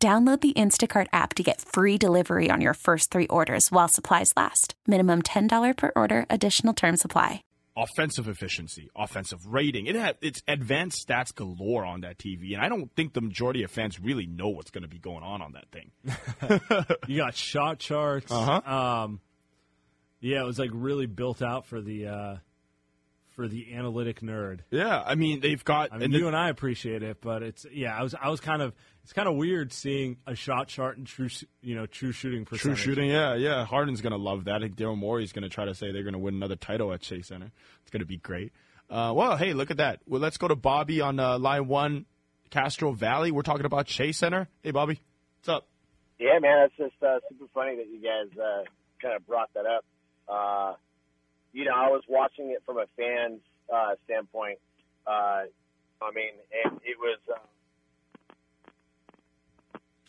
Download the Instacart app to get free delivery on your first three orders while supplies last. Minimum $10 per order, additional term supply. Offensive efficiency, offensive rating. It had it's advanced stats galore on that TV, and I don't think the majority of fans really know what's going to be going on on that thing. you got shot charts. Uh-huh. Um, yeah, it was like really built out for the uh, for the analytic nerd. Yeah, I mean they've got. I mean, and you the- and I appreciate it, but it's yeah. I was I was kind of it's kind of weird seeing a shot chart and true sh- you know true shooting for True shooting, yeah, yeah. Harden's gonna love that. I think Daryl Morey's gonna try to say they're gonna win another title at Chase Center. It's gonna be great. Uh, well, hey, look at that. Well, let's go to Bobby on uh, line one, Castro Valley. We're talking about Chase Center. Hey, Bobby, what's up? Yeah, man, it's just uh, super funny that you guys uh, kind of brought that up. You know, I was watching it from a fan's uh, standpoint. Uh, I mean, and it was. Uh,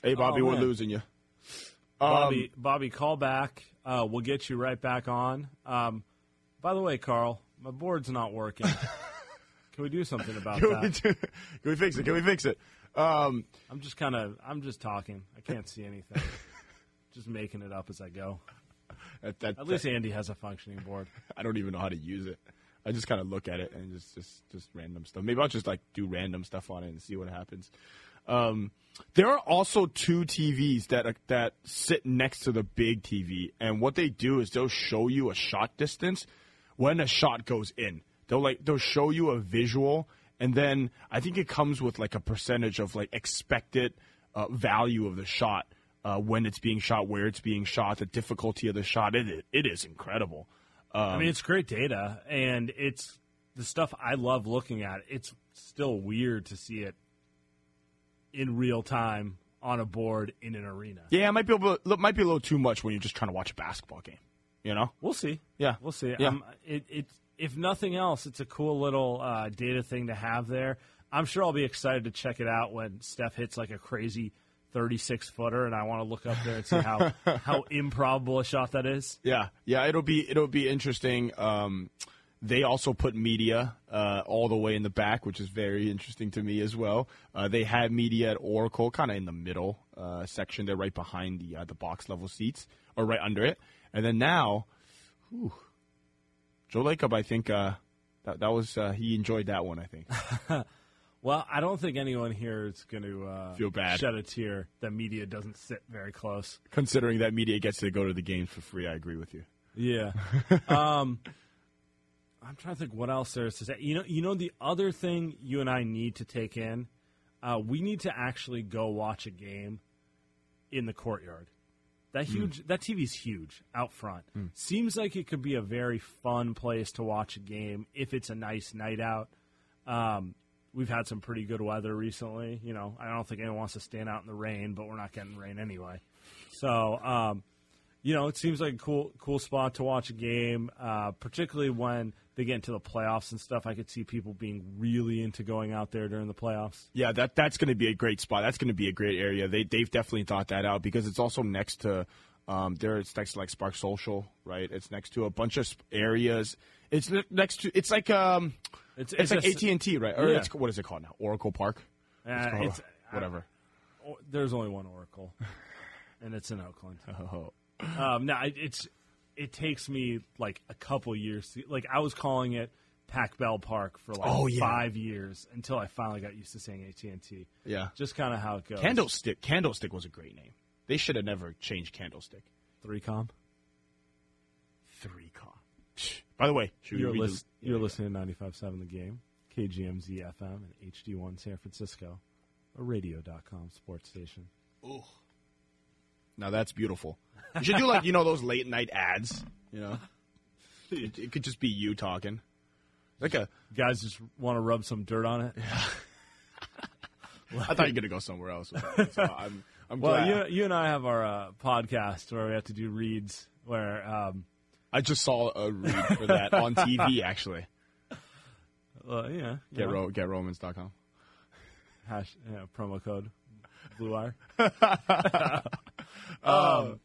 Hey, Bobby, Oh, we're losing you. Um, Bobby, Bobby, call back. Uh, we'll get you right back on. Um, by the way, Carl, my board's not working. Can we do something about Can we, that? do- can we fix it? Can we fix it? Um, I'm just kind of, I'm just talking. I can't see anything. just making it up as I go. That, that, At least Andy has a functioning board. I don't even know how to use it. I just kind of look at it and just, just, just random stuff. Maybe I'll just like do random stuff on it and see what happens. Um, there are also two TVs that are, that sit next to the big TV, and what they do is they'll show you a shot distance when a shot goes in. They'll like they'll show you a visual, and then I think it comes with like a percentage of like expected uh, value of the shot uh, when it's being shot, where it's being shot, the difficulty of the shot. It it is incredible. Um, I mean, it's great data, and it's the stuff I love looking at. It's still weird to see it in real time on a board in an arena. Yeah, it might be to, might be a little too much when you're just trying to watch a basketball game. You know? We'll see. Yeah. We'll see. Yeah. Um, it, it, if nothing else, it's a cool little uh, data thing to have there. I'm sure I'll be excited to check it out when Steph hits like a crazy 36 footer, and I want to look up there and see how how improbable a shot that is. Yeah, yeah. It'll be it'll be interesting. Um, they also put media uh, all the way in the back, which is very interesting to me as well. Uh, they had media at Oracle, kind of in the middle uh, section. They're right behind the uh, the box level seats, or right under it. And then now, whew, Joe Lacob, I think uh, that that was uh, he enjoyed that one. I think. Well, I don't think anyone here is going to uh, Feel bad. shed a tear that media doesn't sit very close. Considering that media gets to go to the games for free, I agree with you. Yeah. um, I'm trying to think what else there is to say. You know, you know the other thing you and I need to take in, uh, we need to actually go watch a game in the courtyard. That huge, that TV's huge out front. Seems like it could be a very fun place to watch a game if it's a nice night out. Um, we've had some pretty good weather recently. You know, I don't think anyone wants to stand out in the rain, but we're not getting rain anyway. So, um, you know, it seems like a cool, cool spot to watch a game, uh, particularly when they get into the playoffs and stuff. I could see people being really into going out there during the playoffs. Yeah, that that's going to be a great spot. That's going to be a great area. They they've definitely thought that out because it's also next to um, there. It's next to like Spark Social, right? It's next to a bunch of areas. It's next to. It's like um, It's, it's, like AT and T, right? Or Yeah. it's, what is it called now? Oracle Park. uh, it's- whatever. uh, there's only one Oracle, and it's in Oakland. Oh. Um, now it's it takes me like a couple years. To, like I was calling it Pac Bell Park for like Oh, yeah. five years until I finally got used to saying AT and T. Yeah. Just kind of how it goes. Candlestick. Candlestick was a great name. They should have never changed Candlestick. three com. Three con. By the way, should You're, read the- lis- you're listening to 95.7 The Game, KGMZ FM, and HD1 San Francisco, a radio.com sports station. Oh. Now that's beautiful. You should do like you know those late night ads. You know, it, it could just be you talking, like a Guys just want to rub some dirt on it. I thought you were gonna go somewhere else. With that. So I'm I'm Well, glad. you, you and I have our uh, podcast where we have to do reads where um, I just saw a read for that on TV. Actually, uh, yeah, get know, ro- getromans.com. hash, yeah, promo code Blue Wire. Um, um,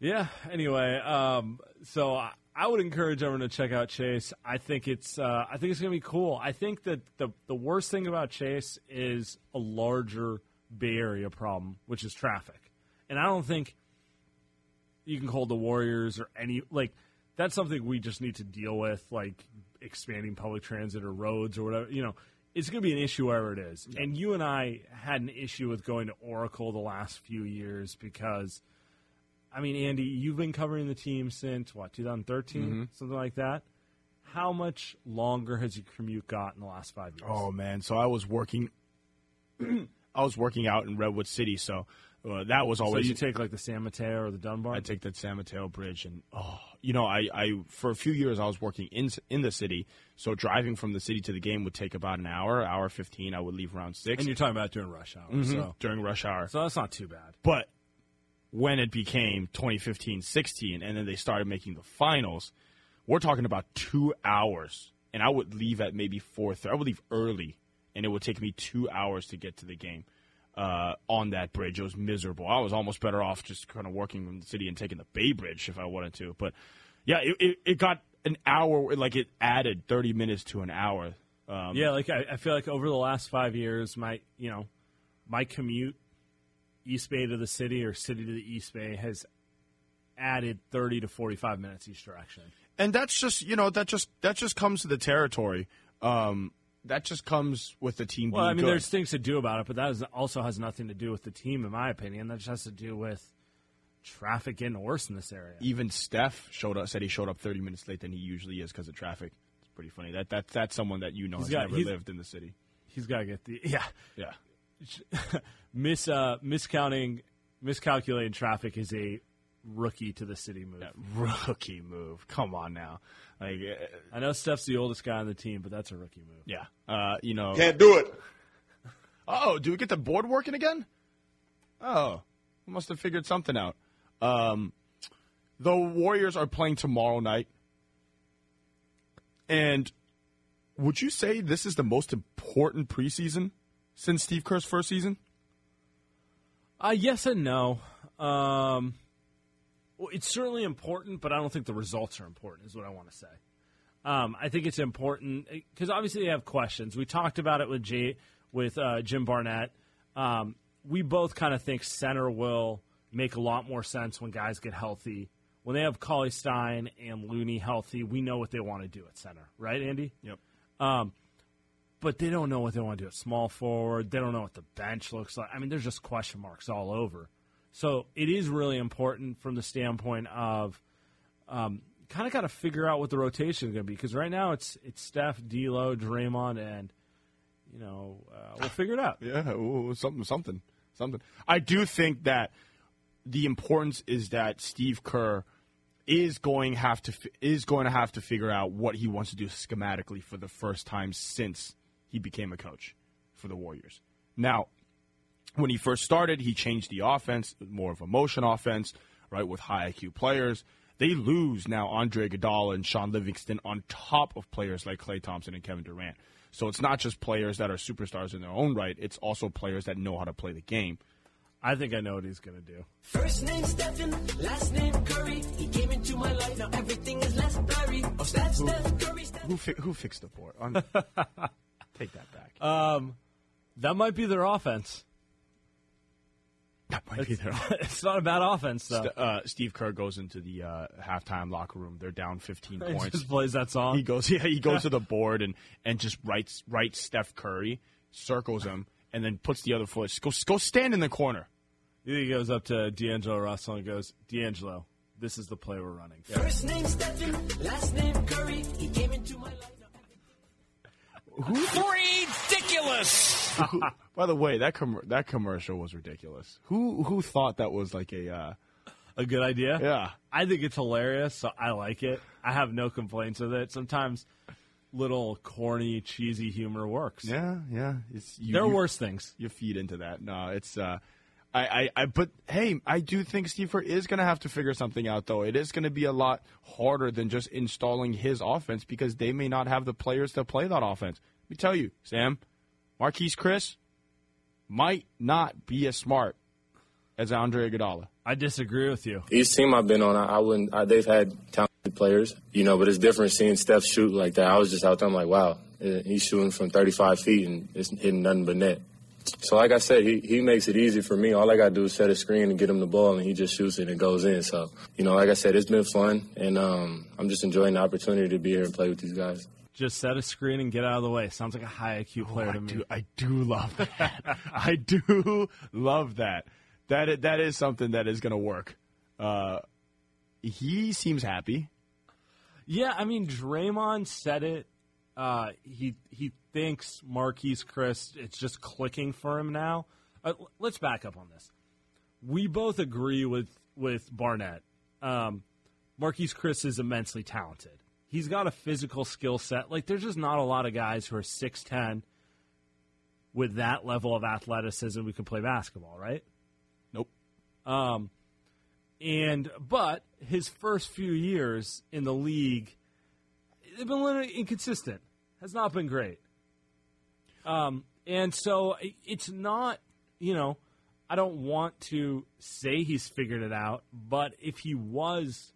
yeah. Anyway, um, so I, I would encourage everyone to check out Chase. I think it's uh, I think it's gonna be cool. I think that the the worst thing about Chase is a larger Bay Area problem, which is traffic, and I don't think you can hold the Warriors or any like that's something we just need to deal with, like expanding public transit or roads or whatever. You know, it's going to be an issue wherever it is. And you and I had an issue with going to Oracle the last few years because, I mean, Andy, you've been covering the team since what 2013, mm-hmm. something like that. How much longer has your commute got in the last five years? Oh man, so I was working. I was working out in Redwood City, so uh, that was always. so you take like the San Mateo or the Dunbar? I take that San Mateo Bridge, and oh, you know, I, I for a few years I was working in in the city, so driving from the city to the game would take about an hour, hour fifteen. I would leave around six and you're talking about during rush hour, Mhm, so during rush hour. so that's not too bad. But when it became 2015 16, and then they started making the finals, we're talking about two hours. And I would leave at maybe 4.30. I would leave early, and it would take me two hours to get to the game uh, on that bridge. It was miserable. I was almost better off just kind of working in the city and taking the Bay Bridge if I wanted to. But yeah, it, it, it got an hour, like it added 30 minutes to an hour. Um, Yeah, like I, I feel like over the last five years, my you know, my commute East Bay to the city or city to the East Bay has added thirty to forty five minutes each direction. and that's just you know that just that just comes to the territory. Um, that just comes with the team Well, I mean, good. there's things to do about it, but that is, also has nothing to do with the team, in my opinion. That just has to do with traffic getting worse in this area. even Steph showed up said he showed up 30 minutes late than he usually is because of traffic. It's pretty funny. That that that's someone that you know He's has got- never lived in the city. He's got to get the yeah. Yeah. Miss uh, miscounting, miscalculating traffic is a rookie to the city move. Rookie move. Come on now. Like uh, I know Steph's the oldest guy on the team, but that's a rookie move. yeah. Uh, you know. Can't do it. Oh, do we get the board working again? Oh, we must have figured something out. Um, the Warriors are playing tomorrow night, and would you say this is the most important preseason since Steve Kerr's first season? Uh, yes and no. Um, well, it's certainly important, but I don't think the results are important. Is what I want to say. Um, I think it's important because obviously they have questions. We talked about it with J, with uh, Jim Barnett. Um, we both kind of think center will make a lot more sense when guys get healthy. When they have Cauley Stein and Looney healthy, we know what they want to do at center, right, Andy? Yep. Um, but they don't know what they want to do at small forward. They don't know what the bench looks like. I mean, there's just question marks all over. So it is really important from the standpoint of um, kind of got to figure out what the rotation is going to be because right now it's it's Steph, D'Lo, Draymond, and you know uh, we'll figure it out. Yeah, ooh, something, something, something. I do think that the importance is that Steve Kerr is going have to is going to have to figure out what he wants to do schematically for the first time since he became a coach for the Warriors. Now, when he first started, he changed the offense, more of a motion offense, right, with high IQ players. They lose now Andre Iguodala and Shaun Livingston on top of players like Klay Thompson and Kevin Durant. So it's not just players that are superstars in their own right; it's also players that know how to play the game. I think I know what he's going to do. First name Stephen, last name Curry. He came into my life, now everything is less blurry. Oh, Steph, Steph, Curry, Steph. Who fi- who fixed the board? Take that back. Um, that might be their offense. That might be their. it's not a bad offense though. St- uh, Steve Kerr goes into the uh, halftime locker room. They're down 15 He points. just plays that song. He goes, yeah, he goes to the board and, and just writes writes Steph Curry, circles him, and then puts the other foot. Go go stand in the corner. He goes up to D'Angelo Russell and goes, D'Angelo, this is the play we're running. First name Stephen, last name Curry. He came into my life, Ridiculous! By the way, that com- that commercial was ridiculous. Who who thought that was like a uh, A good idea? yeah? I think it's hilarious, so I like it. I have no complaints with it. Sometimes, little corny, cheesy humor works. Yeah, yeah. It's, you, There are you- worse things. you feed into that. No, it's uh I, I, I but hey, I do think Steve Kerr is gonna have to figure something out though. It is gonna be a lot harder than just installing his offense because they may not have the players to play that offense. Let me tell you, Sam, Marquese Chriss might not be as smart as Andre Iguodala. I disagree with you. Each team I've been on, I, I wouldn't. I, they've had talented players, you know, but it's different seeing Steph shoot like that. I was just out there, I'm like, wow, eh, he's shooting from 35 feet and it's hitting nothing but net. So, like I said, he, he makes it easy for me. All I got to do is set a screen and get him the ball, and he just shoots it and it goes in. So, you know, like I said, it's been fun, and um, I'm just enjoying the opportunity to be here and play with these guys. Just set a screen and get out of the way. Sounds like a high IQ player Oh, to me. do, I do love that. I do love that. That is, that is something that is going to work. Uh, he seems happy. Yeah, I mean Draymond said it. Uh, he he thinks Marquese Chriss. It's just clicking for him now. Uh, let's back up on this. We both agree with with Barnett. Um, Marquese Chriss is immensely talented. He's got a physical skill set. Like there's just not a lot of guys who are six ten with that level of athleticism who can play basketball, right? Nope. Um, and but his first few years in the league, they've been a little inconsistent. Has not been great. Um, and so it's not, you know, I don't want to say he's figured it out, but if he was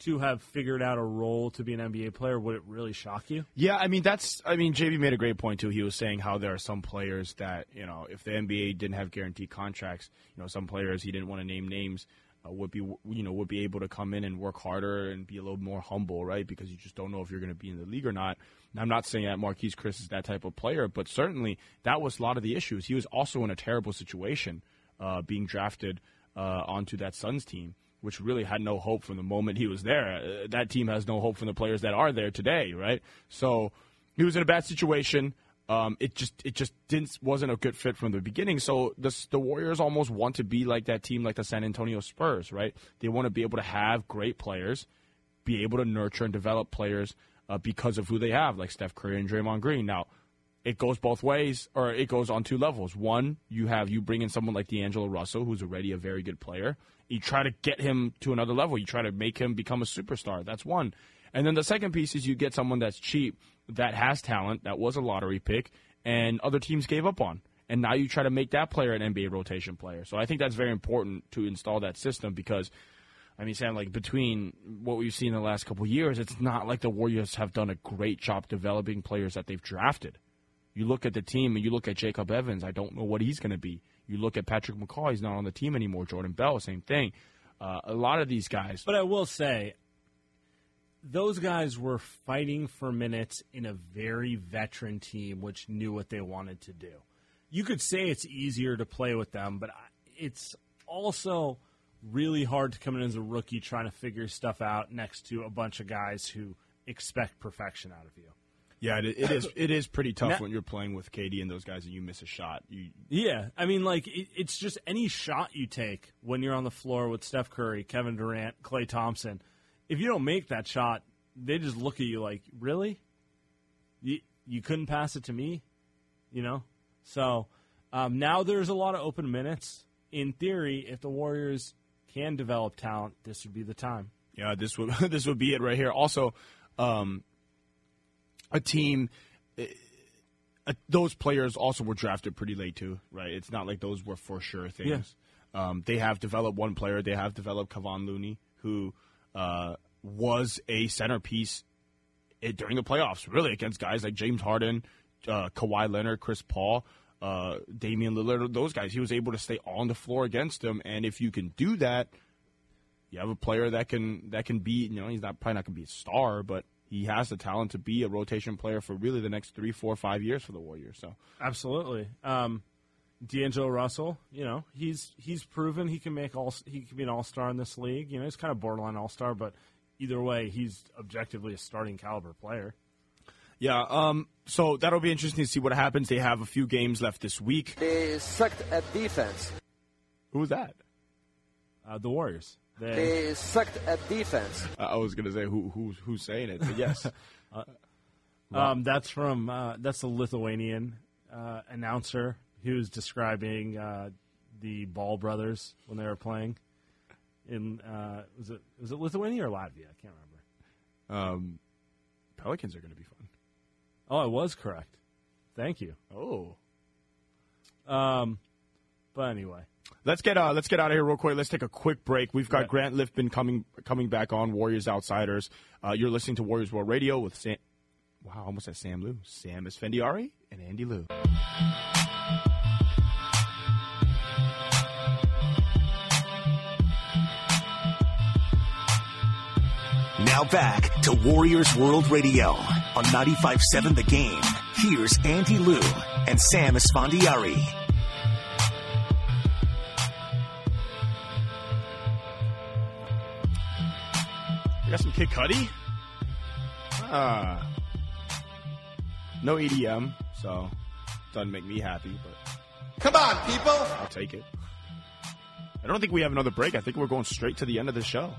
to have figured out a role to be an NBA player, would it really shock you? Yeah, I mean that's. I mean, JB made a great point too. He was saying how there are some players that you know, if the NBA didn't have guaranteed contracts, you know, some players he didn't want to name names uh, would be you know would be able to come in and work harder and be a little more humble, right? Because you just don't know if you're going to be in the league or not. And I'm not saying that Marquese Chriss is that type of player, but certainly that was a lot of the issues. He was also in a terrible situation, uh, being drafted uh, onto that Suns team which really had no hope from the moment he was there. Uh, that team has no hope from the players that are there today, right? So he was in a bad situation. Um, it just it just didn't wasn't a good fit from the beginning. So the the Warriors almost want to be like that team, like the San Antonio Spurs, right? They want to be able to have great players, be able to nurture and develop players uh, because of who they have, like Steph Curry and Draymond Green. Now, it goes both ways, or it goes on two levels. One, you have you bring in someone like D'Angelo Russell, who's already a very good player. You try to get him to another level. You try to make him become a superstar. That's one. And then the second piece is you get someone that's cheap, that has talent, that was a lottery pick, and other teams gave up on. And now you try to make that player an NBA rotation player. So I think that's very important to install that system because I mean, Sam, like between what we've seen in the last couple years, it's not like the Warriors have done a great job developing players that they've drafted. You look at the team and you look at Jacob Evans. I don't know what he's going to be. You look at Patrick McCaw. He's not on the team anymore. Jordan Bell, same thing. Uh, a lot of these guys. But I will say, those guys were fighting for minutes in a very veteran team, which knew what they wanted to do. You could say it's easier to play with them, but it's also really hard to come in as a rookie trying to figure stuff out next to a bunch of guys who expect perfection out of you. yeah, it, it is. It is pretty tough Now- when you're playing with KD and those guys and you miss a shot. You, Yeah, I mean, like it, it's just any shot you take when you're on the floor with Steph Curry, Kevin Durant, Klay Thompson. If you don't make that shot, they just look at you like, "Really? You you couldn't pass it to me?" You know. So um, now there's a lot of open minutes. In theory, if the Warriors can develop talent, this would be the time. Yeah, this would this would be it right here. Also, um, a team. Uh, those players also were drafted pretty late too, right? It's not like those were for sure things. Um, they have developed one player. They have developed Kevon Looney, who uh, was a centerpiece eh, during the playoffs, really against guys like James Harden, uh, Kawhi Leonard, Chris Paul, uh, Damian Lillard. Those guys, he was able to stay on the floor against them. And if you can do that, you have a player that can that can be you know he's not probably not going to be a star, but he has the talent to be a rotation player for really the next three, four, five years for the Warriors. So Absolutely. Um, D'Angelo Russell, you know, he's he's proven he can make all he can be an all star in this league. You know, he's kind of borderline all star, but either way, he's objectively a starting caliber player. yeah, um, so that'll be interesting to see what happens. They have a few games left this week. They sucked at defense. Who was that? Uh, the Warriors. They, They sucked at defense. Uh, I was going to say who who's who's saying it, but yes. Um, that's from uh, that's a Lithuanian uh, announcer who's describing uh, the Ball brothers when they were playing in uh, was it was it Lithuania or Latvia? I can't remember. Um, Pelicans are going to be fun. Oh, I was correct. Thank you. Oh, Um, but anyway, let's get uh, let's get out of here real quick. Let's take a quick break. We've got Right. Grant Liffmann coming coming back on Warriors Outsiders. Uh, you're listening to Warriors World Radio with Sam. Wow, almost said Sam Liu. Sam Esfandiari and Andy Liu. Now back to Warriors World Radio on 95.7 The Game. Here's Andy Liu and Sam Esfandiari. We got some Kid Cudi. Ah, no EDM, so doesn't make me happy, but Come on, people. I'll take it. I don't think we have another break. I think we're going straight to the end of the show.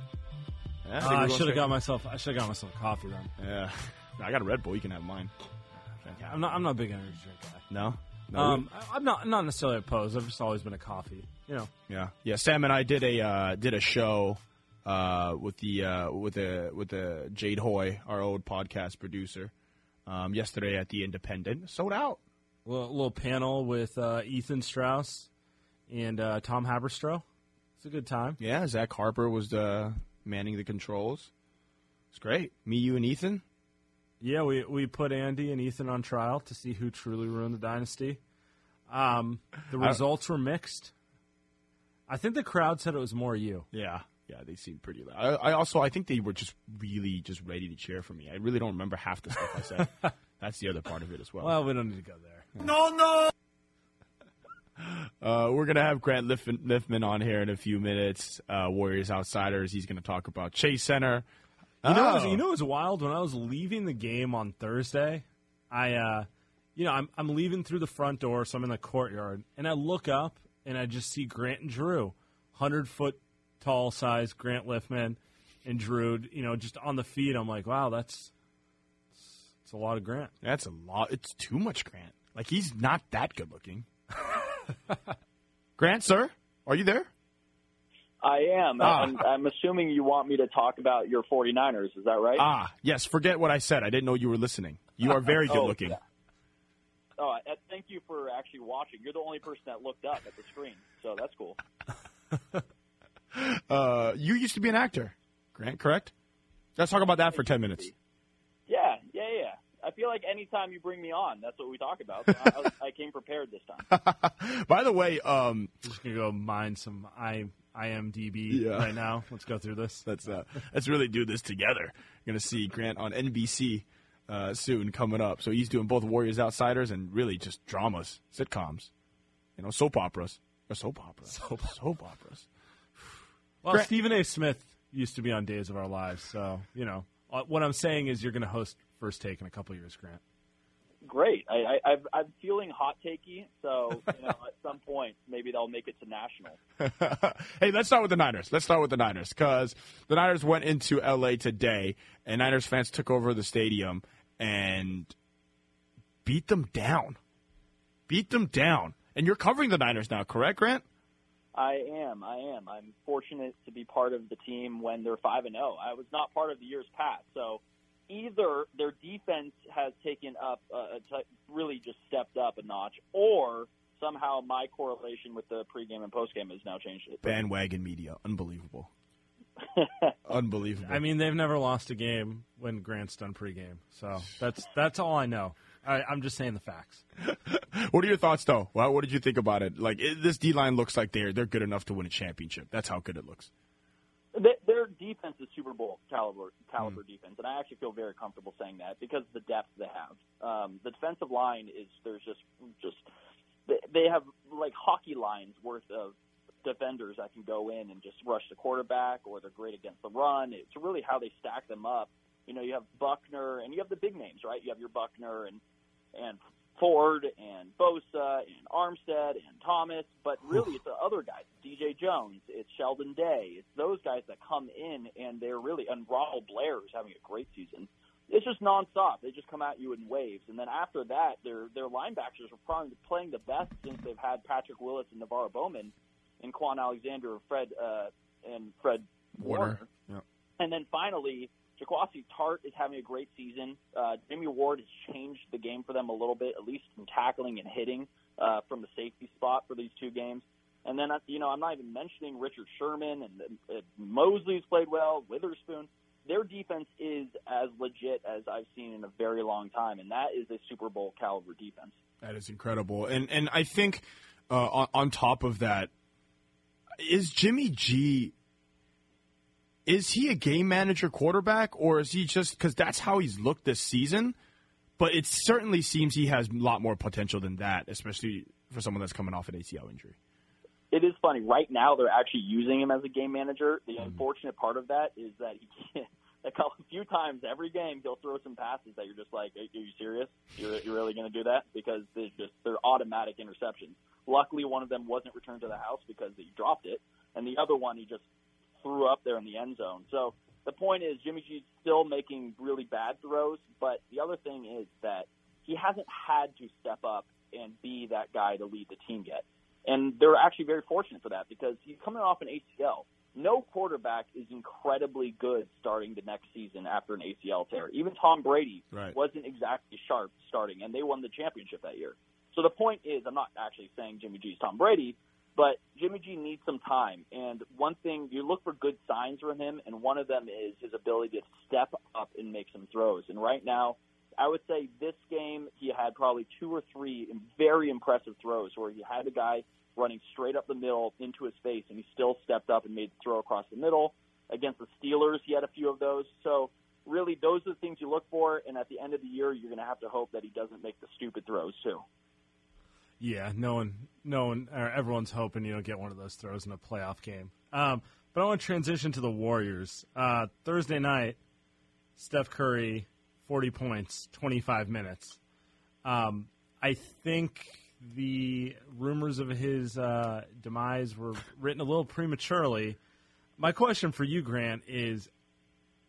Yeah, think Uh, I should have got myself. I should have got myself coffee then. Yeah, I got a Red Bull. You can have mine. Yeah, I'm not. I'm not a big energy drink guy. No, no. Um, I- I'm not not necessarily opposed. I've just always been a coffee. You know. Yeah, yeah. Sam and I did a uh, did a show uh, with the uh, with the with the Jade Hoy, our old podcast producer, um, yesterday at the Independent. Sold out. little, little panel with uh, Ethan Strauss and uh, Tom Haberstroh. It's a good time. Yeah, Zach Harper was uh, manning the controls. It's great. Me, you, and Ethan. Yeah, we we put Andy and Ethan on trial to see who truly ruined the dynasty. Um, the results were mixed. I think the crowd said it was more you. Yeah, yeah. They seemed pretty. Loud. I, I also I think they were just really just ready to cheer for me. I really don't remember half the stuff I said. That's the other part of it as well. Well, we don't need to go there. No, no. Uh, we're gonna have Grant Liffmann, Liffmann on here in a few minutes. Uh, Warriors Outsiders. He's gonna talk about Chase Center. You know, it was, Oh. you know, it was wild when I was leaving the game on Thursday. I, uh, you know, I'm I'm leaving through the front door, so I'm in the courtyard, and I look up and I just see Grant and Drew, hundred foot tall size Grant Liffmann and Drew, you know, just on the feet. I'm like, wow, that's it's a lot of Grant. That's a lot. It's too much, Grant. Like he's not that good looking. Grant, sir, are you there? I am. Ah. I'm, I'm assuming you want me to talk about your 49ers. Is that right? Ah, yes. Forget what I said. I didn't know you were listening. You are very good Oh, looking. yeah. Oh, thank you for actually watching. You're the only person that looked up at the screen, so that's cool. Uh, you used to be an actor, Grant. Correct? Let's talk about that for ten minutes. Yeah, yeah, yeah. I feel like anytime you bring me on, that's what we talk about. So I, was, I came prepared this time. By the way, um, Just gonna go mine some I IMDb Yeah. right now. Let's go through this. let's uh, let's really do this together. You're gonna see Grant on NBC uh, soon coming up. So he's doing both Warriors Outsiders and really just dramas, sitcoms, you know, soap operas, or soap operas, soap, soap operas. Well, Grant- Stephen A. Smith used to be on Days of Our Lives, so you know uh, what I'm saying is you're going to host First Take in a couple years, Grant. Great. I, I, I've, I'm feeling hot takey, so you know, at some point maybe they'll make it to national. hey, let's start with the Niners. Let's start with the Niners because the Niners went into LA today, and Niners fans took over the stadium and beat them down. Beat them down. And you're covering the Niners now, correct, Grant? I am. I am. I'm fortunate to be part of the team when they're five and zero. I was not part of the years past, so either their defense has taken up, uh, t- really just stepped up a notch, or somehow my correlation with the pregame and postgame has now changed. It. Bandwagon media, unbelievable, unbelievable. I mean, they've never lost a game when Grant's done pregame, so that's that's all I know. I, I'm just saying the facts. what are your thoughts, though? Well, what did you think about it? Like it, this D line looks like they're they're good enough to win a championship. That's how good it looks. Th- Their defense is Super Bowl caliber caliber defense, and I actually feel very comfortable saying that because of the depth they have. Um, the defensive line is there's just just they- they have like hockey lines worth of defenders that can go in and just rush the quarterback, or they're great against the run. It's really how they stack them up. You know, you have Buckner and you have the big names, right? You have your Buckner and and Ford and Bosa and Armstead and Thomas, but really it's the other guys. DJ Jones, it's Sheldon Day, it's those guys that come in and they're really and Ronald Blair is having a great season. it's just nonstop. They just come at you in waves, and then after that, their their linebackers are probably playing the best since they've had Patrick Willis and NaVorro Bowman, and Kwon Alexander, Fred uh, and Fred Warner. Yeah. And then finally, Jaquiski Tartt is having a great season. Uh, Jimmy Ward has changed the game for them a little bit, at least in tackling and hitting uh, from the safety spot for these two games. And then, uh, you know, I'm not even mentioning Richard Sherman and uh, Moseley's played well, Witherspoon. Their defense is as legit as I've seen in a very long time, and that is a Super Bowl caliber defense. That is incredible, and and I think uh, on, on top of that, is Jimmy G. Is he a game manager quarterback, or is he just because that's how he's looked this season? But it certainly seems he has a lot more potential than that, especially for someone that's coming off an ACL injury. It is funny. Right now, they're actually using him as a game manager. The mm-hmm. unfortunate part of that is that he can't. A couple, few times every game, he'll throw some passes that you're just like, "Are, are you serious? You're, you're really going to do that?" Because they're just they're automatic interceptions. Luckily, one of them wasn't returned to the house because he dropped it, and the other one he just threw up there in the end zone. So the point is, Jimmy G's still making really bad throws, but the other thing is that he hasn't had to step up and be that guy to lead the team yet. And they're actually very fortunate for that because he's coming off an ACL. No quarterback is incredibly good starting the next season after an ACL tear. Even Tom Brady Right. wasn't exactly sharp starting, and they won the championship that year. So the point is, I'm not actually saying Jimmy G's Tom Brady, but Jimmy G needs some time. And one thing, you look for good signs from him, and one of them is his ability to step up and make some throws. And right now, I would say this game, he had probably two or three very impressive throws where he had a guy running straight up the middle into his face, and he still stepped up and made the throw across the middle. Against the Steelers, he had a few of those. So really, those are the things you look for. And at the end of the year, you're going to have to hope that he doesn't make the stupid throws too. Yeah, no one, no one, everyone's hoping you don't get one of those throws in a playoff game. Um, but I want to transition to the Warriors. Uh, Thursday night, Steph Curry, forty points, twenty five minutes. Um, I think the rumors of his uh, demise were written a little prematurely. My question for you, Grant, is: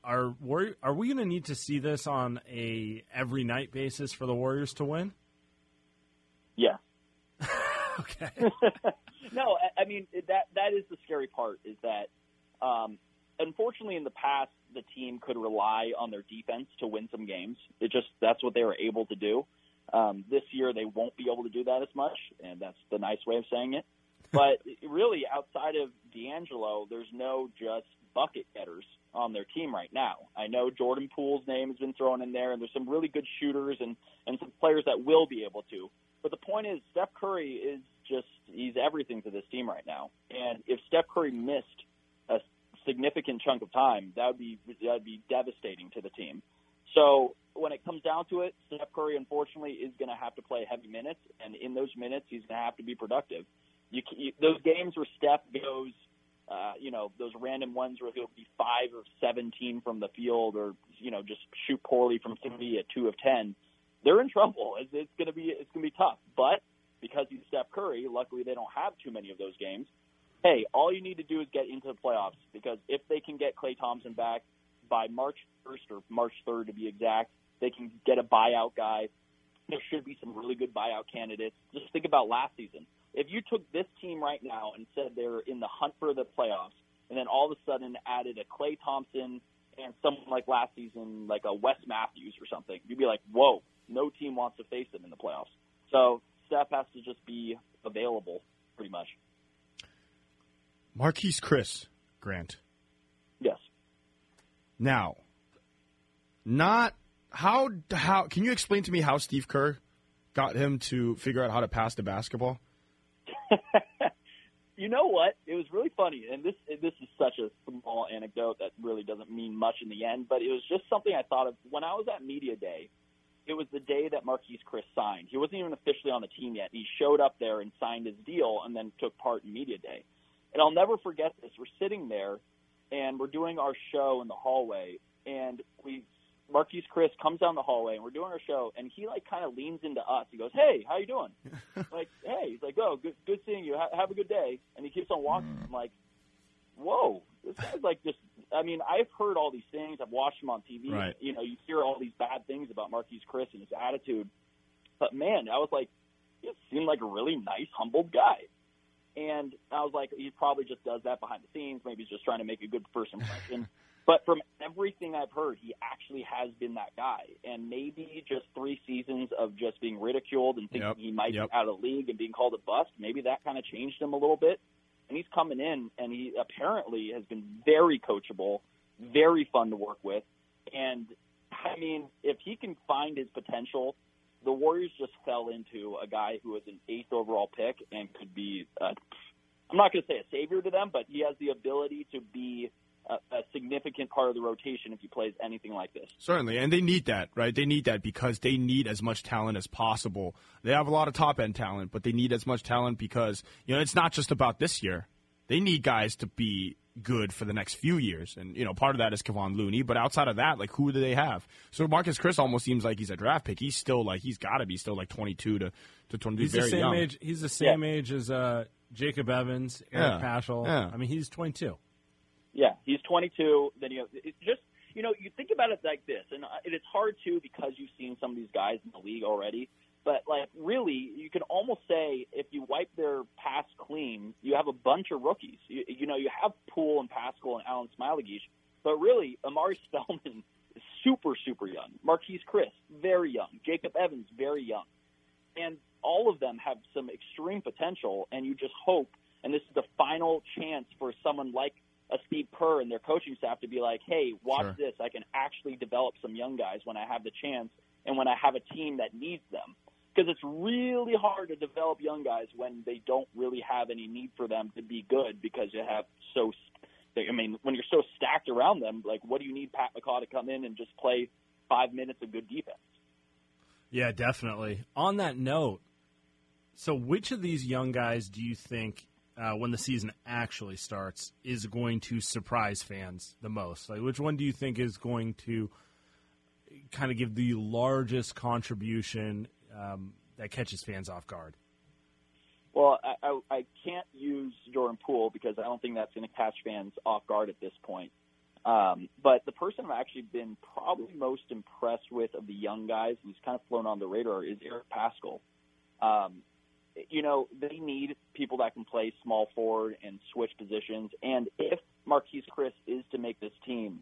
Are are we going to need to see this on a every night basis for the Warriors to win? Yeah. okay. no, I- I mean that that is the scary part is that um, unfortunately in the past the team could rely on their defense to win some games. It just that's what they were able to do. Um, this year they won't be able to do that as much, and that's the nice way of saying it. But really, outside of D'Angelo, there's no just bucket getters on their team right now. I know Jordan Poole's name has been thrown in there, and there's some really good shooters and and some players that will be able to. But the point is, Steph Curry is just he's everything to this team right now. And if Steph Curry missed a significant chunk of time, that would be that would be devastating to the team. So when it comes down to it, Steph Curry unfortunately is going to have to play heavy minutes, and in those minutes, he's going to have to be productive. You, you those games where Steph goes, uh, you know, those random ones where he'll be five or seventeen from the field, or you know, just shoot poorly from three at two of ten. They're in trouble. It's, it's going to be it's going to be tough, but because he's Steph Curry, luckily they don't have too many of those games. Hey, all you need to do is get into the playoffs because if they can get Klay Thompson back by March 1st or March 3rd to be exact, they can get a buyout guy. There should be some really good buyout candidates. Just think about last season. If you took this team right now and said they're in the hunt for the playoffs, and then all of a sudden added a Klay Thompson and someone like last season, like a Wes Matthews or something, you'd be like, whoa, no team wants to face them in the playoffs. So Steph has to just be available, pretty much. Marquese Chriss Grant. Yes. Now, not how how can you explain to me how Steve Kerr got him to figure out how to pass the basketball? you know what? It was really funny, and this this is such a small anecdote that really doesn't mean much in the end, but it was just something I thought of when I was at media day. It was the day that Marquese Chriss signed. He wasn't even officially on the team yet. He showed up there and signed his deal, and then took part in media day. And I'll never forget this. We're sitting there, and we're doing our show in the hallway, and we Marquese Chriss comes down the hallway, and we're doing our show, and he like kind of leans into us. He goes, "Hey, how you doing?" like, "Hey," he's like, "Oh, good, good seeing you. Ha- have a good day." And he keeps on walking. Mm. I'm like, "Whoa, this guy's like just I mean, I've heard all these things. I've watched him on TV. Right. You know, you hear all these bad things about Marquese Chriss and his attitude. But man, I was like, he seemed like a really nice, humbled guy. And I was like, he probably just does that behind the scenes. Maybe he's just trying to make a good first impression. but from everything I've heard, he actually has been that guy. And maybe just three seasons of just being ridiculed and thinking Yep. he might Yep. be out of the league and being called a bust, maybe that kind of changed him a little bit. And he's coming in, and he apparently has been very coachable, very fun to work with. And I mean, if he can find his potential, the Warriors just fell into a guy who was an eighth overall pick and could be, uh, I'm not going to say a savior to them, but he has the ability to be a, a significant part of the rotation if he plays anything like this. Certainly, and they need that, right? They need that because they need as much talent as possible. They have a lot of top end talent, but they need as much talent because you know it's not just about this year. They need guys to be good for the next few years, and you know part of that is Kevon Looney. But outside of that, like who do they have? So Marcus Chris almost seems like he's a draft pick. He's still like he's got to be still like twenty two to to twenty. He's very the same young. age. He's the same age as uh, Jacob Evans, Eric Yeah. Paschall. Yeah. I mean, he's 22. Yeah, he's 22. Then you have, it's just you know you think about it like this, and uh, it is hard too because you've seen some of these guys in the league already. But like really, you can almost say if you wipe their past clean, you have a bunch of rookies. You, you know, you have Poole and Paschall and Alen Smailagic, but really, Omari Spellman is super super young. Marquese Chriss, very young. Jacob Evans, very young, and all of them have some extreme potential. And you just hope, and this is the final chance for someone like a Steve Kerr and their coaching staff to be like, hey, watch Sure. this. I can actually develop some young guys when I have the chance and when I have a team that needs them. Because it's really hard to develop young guys when they don't really have any need for them to be good because you have so. I mean, when you're so stacked around them, like, what do you need Pat McCaw to come in and just play five minutes of good defense? Yeah, definitely. On that note, so which of these young guys do you think, uh, when the season actually starts, is going to surprise fans the most? Like, which one do you think is going to kind of give the largest contribution um, that catches fans off guard? Well, I, I, I can't use Jordan Poole because I don't think that's going to catch fans off guard at this point. Um, but the person I've actually been probably most impressed with of the young guys who's kind of flown on the radar is Eric Paschall. Um, you know, they need people that can play small forward and switch positions. And if Marquese Chriss is to make this team,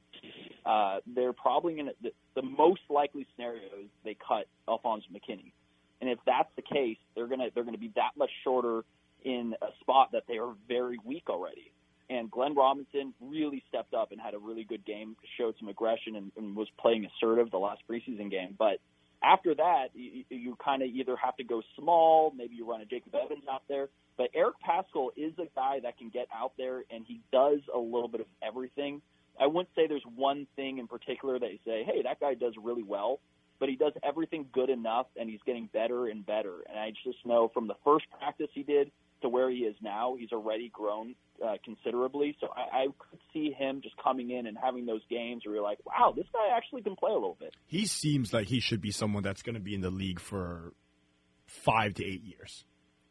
uh, they're probably going to, the, the most likely scenario is they cut Alfonzo McKinnie. And if that's the case, they're gonna they're gonna be that much shorter in a spot that they are very weak already. And Glenn Robinson really stepped up and had a really good game, showed some aggression, and, and was playing assertive the last preseason game. But after that, you, you kind of either have to go small, maybe you run a Jacob Evans out there. But Eric Paschall is a guy that can get out there, and he does a little bit of everything. I wouldn't say there's one thing in particular that you say, hey, that guy does really well but he does everything good enough and he's getting better and better. And I just know from the first practice he did to where he is now, he's already grown uh, considerably. So I, I could see him just coming in and having those games where you're like, wow, this guy actually can play a little bit. He seems like he should be someone that's going to be in the league for five to eight years.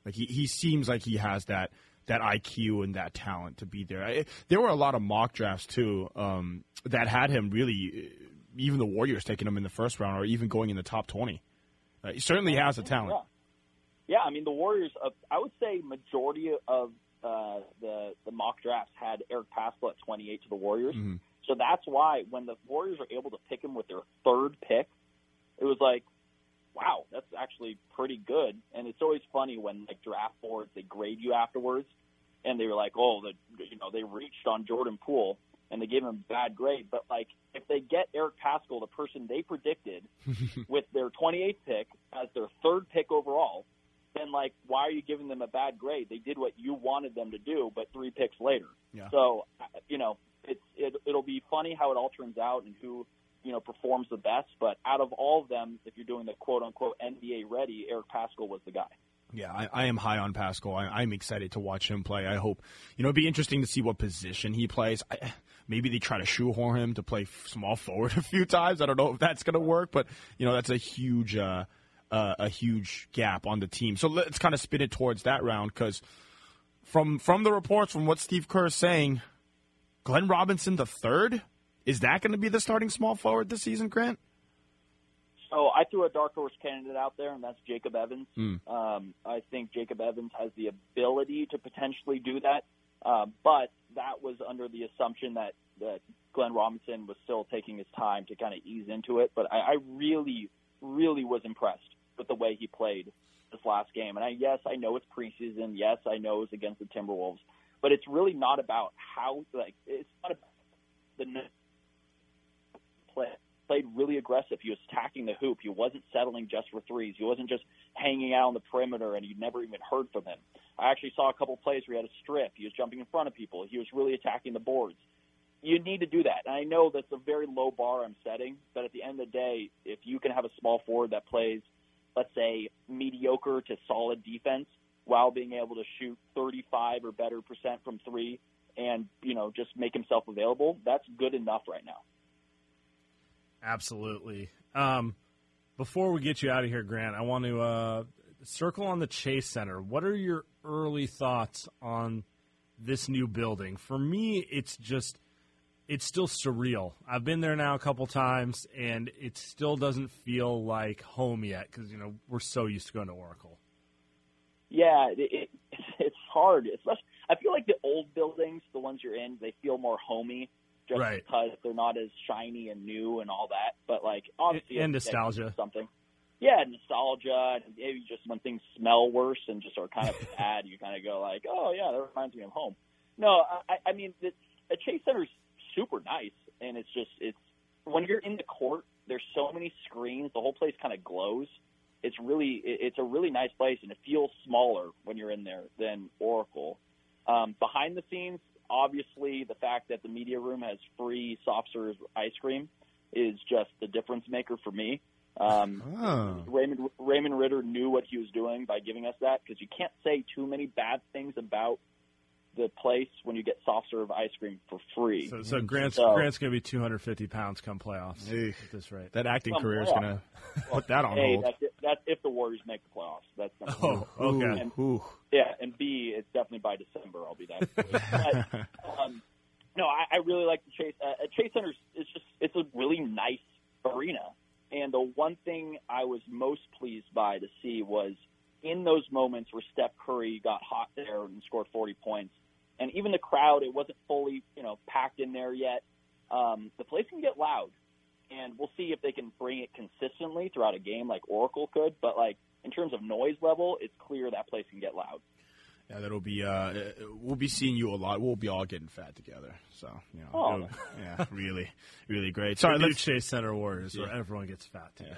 Like he, he seems like he has that that IQ and that talent to be there. I, there were a lot of mock drafts too um, that had him really, even the Warriors taking him in the first round or even going in the top twenty. Uh, he certainly has the talent. Yeah, I mean the Warriors. Uh, I would say majority of uh, the the mock drafts had Eric Paschall at 28 to the Warriors. Mhm. So that's why when the Warriors were able to pick him with their third pick, it was like, wow, that's actually pretty good. And it's always funny when like draft boards they grade you afterwards, and they were like, oh, the you know they reached on Jordan Poole and they gave him a bad grade. But like if they get Eric Paschall, the person they predicted with their 28th pick as their third pick overall, then like why are you giving them a bad grade? They did what you wanted them to do, but three picks later. Yeah. So you know it's it, it'll be funny how it all turns out and who you know performs the best. But out of all of them, if you're doing the quote unquote NBA ready, Eric Paschall was the guy. Yeah, I, I am high on Paschall. I, I'm excited to watch him play. I hope, you know, it'd be interesting to see what position he plays. I, maybe they try to shoehorn him to play small forward a few times. I don't know if that's going to work, but you know, that's a huge, uh, uh, a huge gap on the team. So let's kind of spin it towards that round because from from the reports, from what Steve Kerr is saying, Glenn Robinson the third. Is that going to be the starting small forward this season, Grant? So I threw a dark horse candidate out there, and that's Jacob Evans. Mm. Um, I think Jacob Evans has the ability to potentially do that, uh, but that was under the assumption that, that Glenn Robinson was still taking his time to kind of ease into it. But I, I really, really was impressed with the way he played this last game. And I, yes, I know it's preseason. Yes, I know it's against the Timberwolves, but it's really not about how like it's not about the play played really aggressive. He was attacking the hoop. He wasn't settling just for threes. He wasn't just hanging out on the perimeter, and you never even heard from him. I actually saw a couple plays where he had a strip. He was jumping in front of people. He was really attacking the boards. You need to do that. And I know that's a very low bar I'm setting, but at the end of the day, if you can have a small forward that plays, let's say, mediocre to solid defense while being able to shoot 35 or better percent from three and, you know, just make himself available, that's good enough right now. Absolutely. Um, before we get you out of here, Grant, I want to uh, circle on the Chase Center. What are your early thoughts on this new building? For me, it's just it's still surreal. I've been there now a couple times, and it still doesn't feel like home yet because you know we're so used to going to Oracle. Yeah, it, it, it's hard. Especially, I feel like the old buildings, the ones you're in, they feel more homey just Right. because they're not as shiny and new and all that. But like obviously, And it's nostalgia. something. Yeah, nostalgia, and maybe just when things smell worse and just are kind of bad, you kind of go like, "Oh yeah, that reminds me of home." No, I, I mean, the, the Chase Center's super nice, and it's just it's when you're in the court, there's so many screens, the whole place kind of glows. It's really it's a really nice place, and it feels smaller when you're in there than Oracle. Um, behind the scenes, obviously, the fact that the media room has free soft serve ice cream is just the difference maker for me. Um, Oh. Raymond Raymond Ridder knew what he was doing by giving us that because you can't say too many bad things about the place when you get soft serve ice cream for free. So, so Grant's So- Grant's going to be 250 pounds come playoffs Hey. at this rate. That acting Come career is going to put that on hey, hold. that's, it, that's if the Warriors make the playoffs. That's number one. Oh, okay. And, Ooh. yeah, and B, it's definitely by December. I'll be that. but, um, no, I, I really like the Chase. Uh, Chase Center's it's just it's a really nice arena, and the one thing I was most pleased by to see was in those moments where Steph Curry got hot there and scored 40 points, and even the crowd, it wasn't fully you know packed in there yet. Um, the place can get loud, and we'll see if they can bring it consistently throughout a game like Oracle could. But like in terms of noise level, it's clear that place can get loud. Yeah, that'll be. Uh, we'll be seeing you a lot. We'll be all getting fat together. So you know, Oh. yeah, really, really great. Sorry, Sorry, new let's. Chase Center Warriors where everyone gets fat together.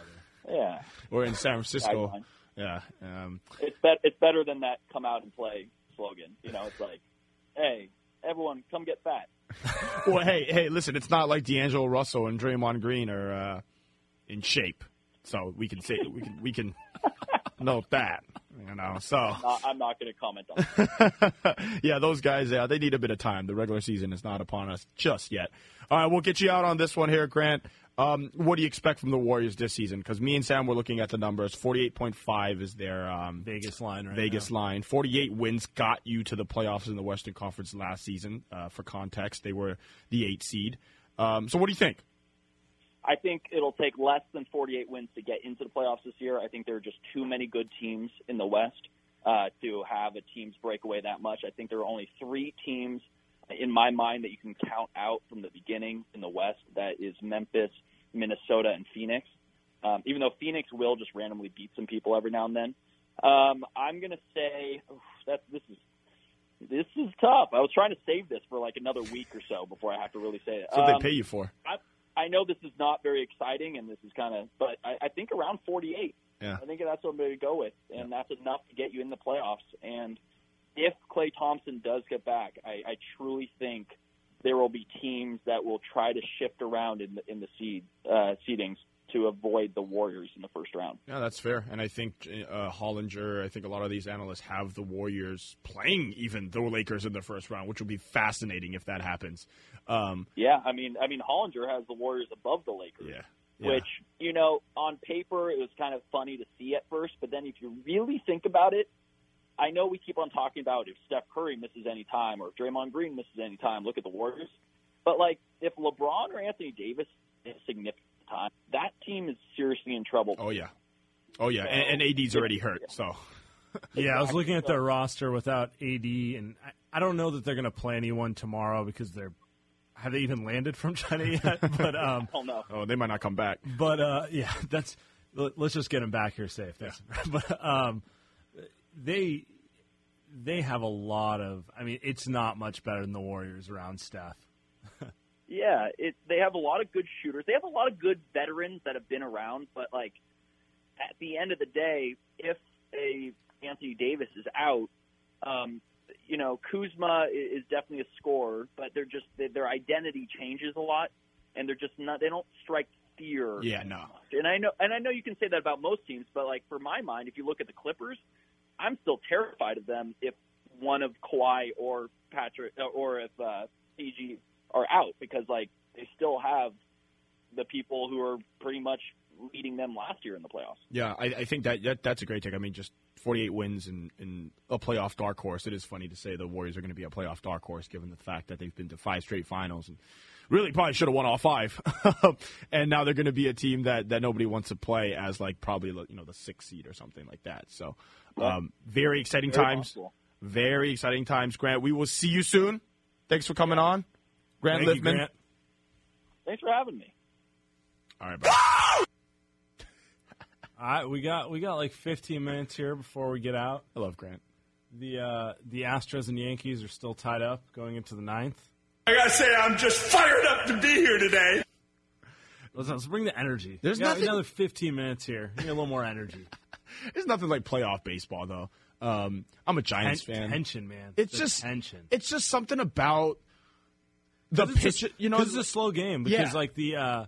Yeah, We're in San Francisco. Yeah. Um, it's bet it's better than that come out and play slogan. You know, it's like, hey, everyone, come get fat. well, hey, hey, listen. It's not like D'Angelo Russell and Draymond Green are uh, in shape, so we can say we can we can note that. You know, so Uh, I'm not going to comment on. It. yeah, those guys, yeah, they need a bit of time. The regular season is not upon us just yet. All right, we'll get you out on this one here, Grant. Um, what do you expect from the Warriors this season? Because me and Sam were looking at the numbers. Forty-eight point five is their um, Vegas line right Vegas now. line. Forty-eight wins got you to the playoffs in the Western Conference last season. Uh, for context, they were the eight seed. Um, so, what do you think? I think it'll take less than 48 wins to get into the playoffs this year. I think there are just too many good teams in the West uh, to have a teams break away that much. I think there are only three teams in my mind that you can count out from the beginning in the West. That is Memphis, Minnesota, and Phoenix. Um, even though Phoenix will just randomly beat some people every now and then, um, I'm going to say oof, that this is this is tough. I was trying to save this for like another week or so before I have to really say it. That's what Um, they pay you for. I, I know this is not very exciting, and this is kind of, but I, I think around 48. Yeah. I think that's what I'm going to go with, and that's enough to get you in the playoffs. And if Klay Thompson does get back, I, I truly think there will be teams that will try to shift around in the in the seed uh, seedings to avoid the Warriors in the first round. Yeah, that's fair. And I think uh, Hollinger, I think a lot of these analysts have the Warriors playing even the Lakers in the first round, which will be fascinating if that happens. Um, Yeah, I mean, I mean, Hollinger has the Warriors above the Lakers. yeah. Yeah. which you know on paper it was kind of funny to see at first but then if you really think about it i know we keep on talking about if steph curry misses any time or if draymond green misses any time look at the warriors But like, if LeBron or Anthony Davis is significant time, that team is seriously in trouble. Oh yeah, oh yeah, and, and AD's already hurt. So Yeah, I was looking at their roster without AD, and I, I don't know that they're going to play anyone tomorrow because they're have they even landed from China yet? But um, Oh no. oh, they might not come back. but uh, yeah, that's let- let's just get them back here safe. That's, But um, they they have a lot of. I mean, it's not much better than the Warriors around Steph. Yeah, it, they have a lot of good shooters. They have a lot of good veterans that have been around, but like at the end of the day, if a Anthony Davis is out, um, you know Kuzma is definitely a scorer, but they're just their- their identity changes a lot, and they're just not. They don't strike fear. Yeah, no. And I know, and I know you can say that about most teams, but like for my mind, if you look at the Clippers, I'm still terrified of them if one of Kawhi or Patrick or if uh, PG are out because like they still have the people who are pretty much leading them last year in the playoffs. Yeah, I, I think that, that that's a great take. I mean, just 48 wins and, and a playoff dark horse. It is funny to say the Warriors are going to be a playoff dark horse given the fact that they've been to five straight finals and really probably should have won all five. and now they're going to be a team that, that nobody wants to play as like probably you know the sixth seed or something like that. So um, very exciting Very times. possible. Very exciting times, Grant. We will see you soon. Thanks for coming on, Grant Thank you, Liffmann. Grant. Thanks for having me. All right, bye. All right, we got we got like 15 minutes here before we get out. I love Grant. The uh, the Astros and Yankees are still tied up going into the ninth. I gotta say, I'm just fired up to be here today. Let's, let's bring the energy. There's We got nothing- another 15 minutes here. Need a little more energy. It's nothing like playoff baseball though. Um, I'm a Giants Ten- fan. Tension, man. It's The just tension. It's just something about the pitch. a- you know, it's a slow game because Yeah. like the uh,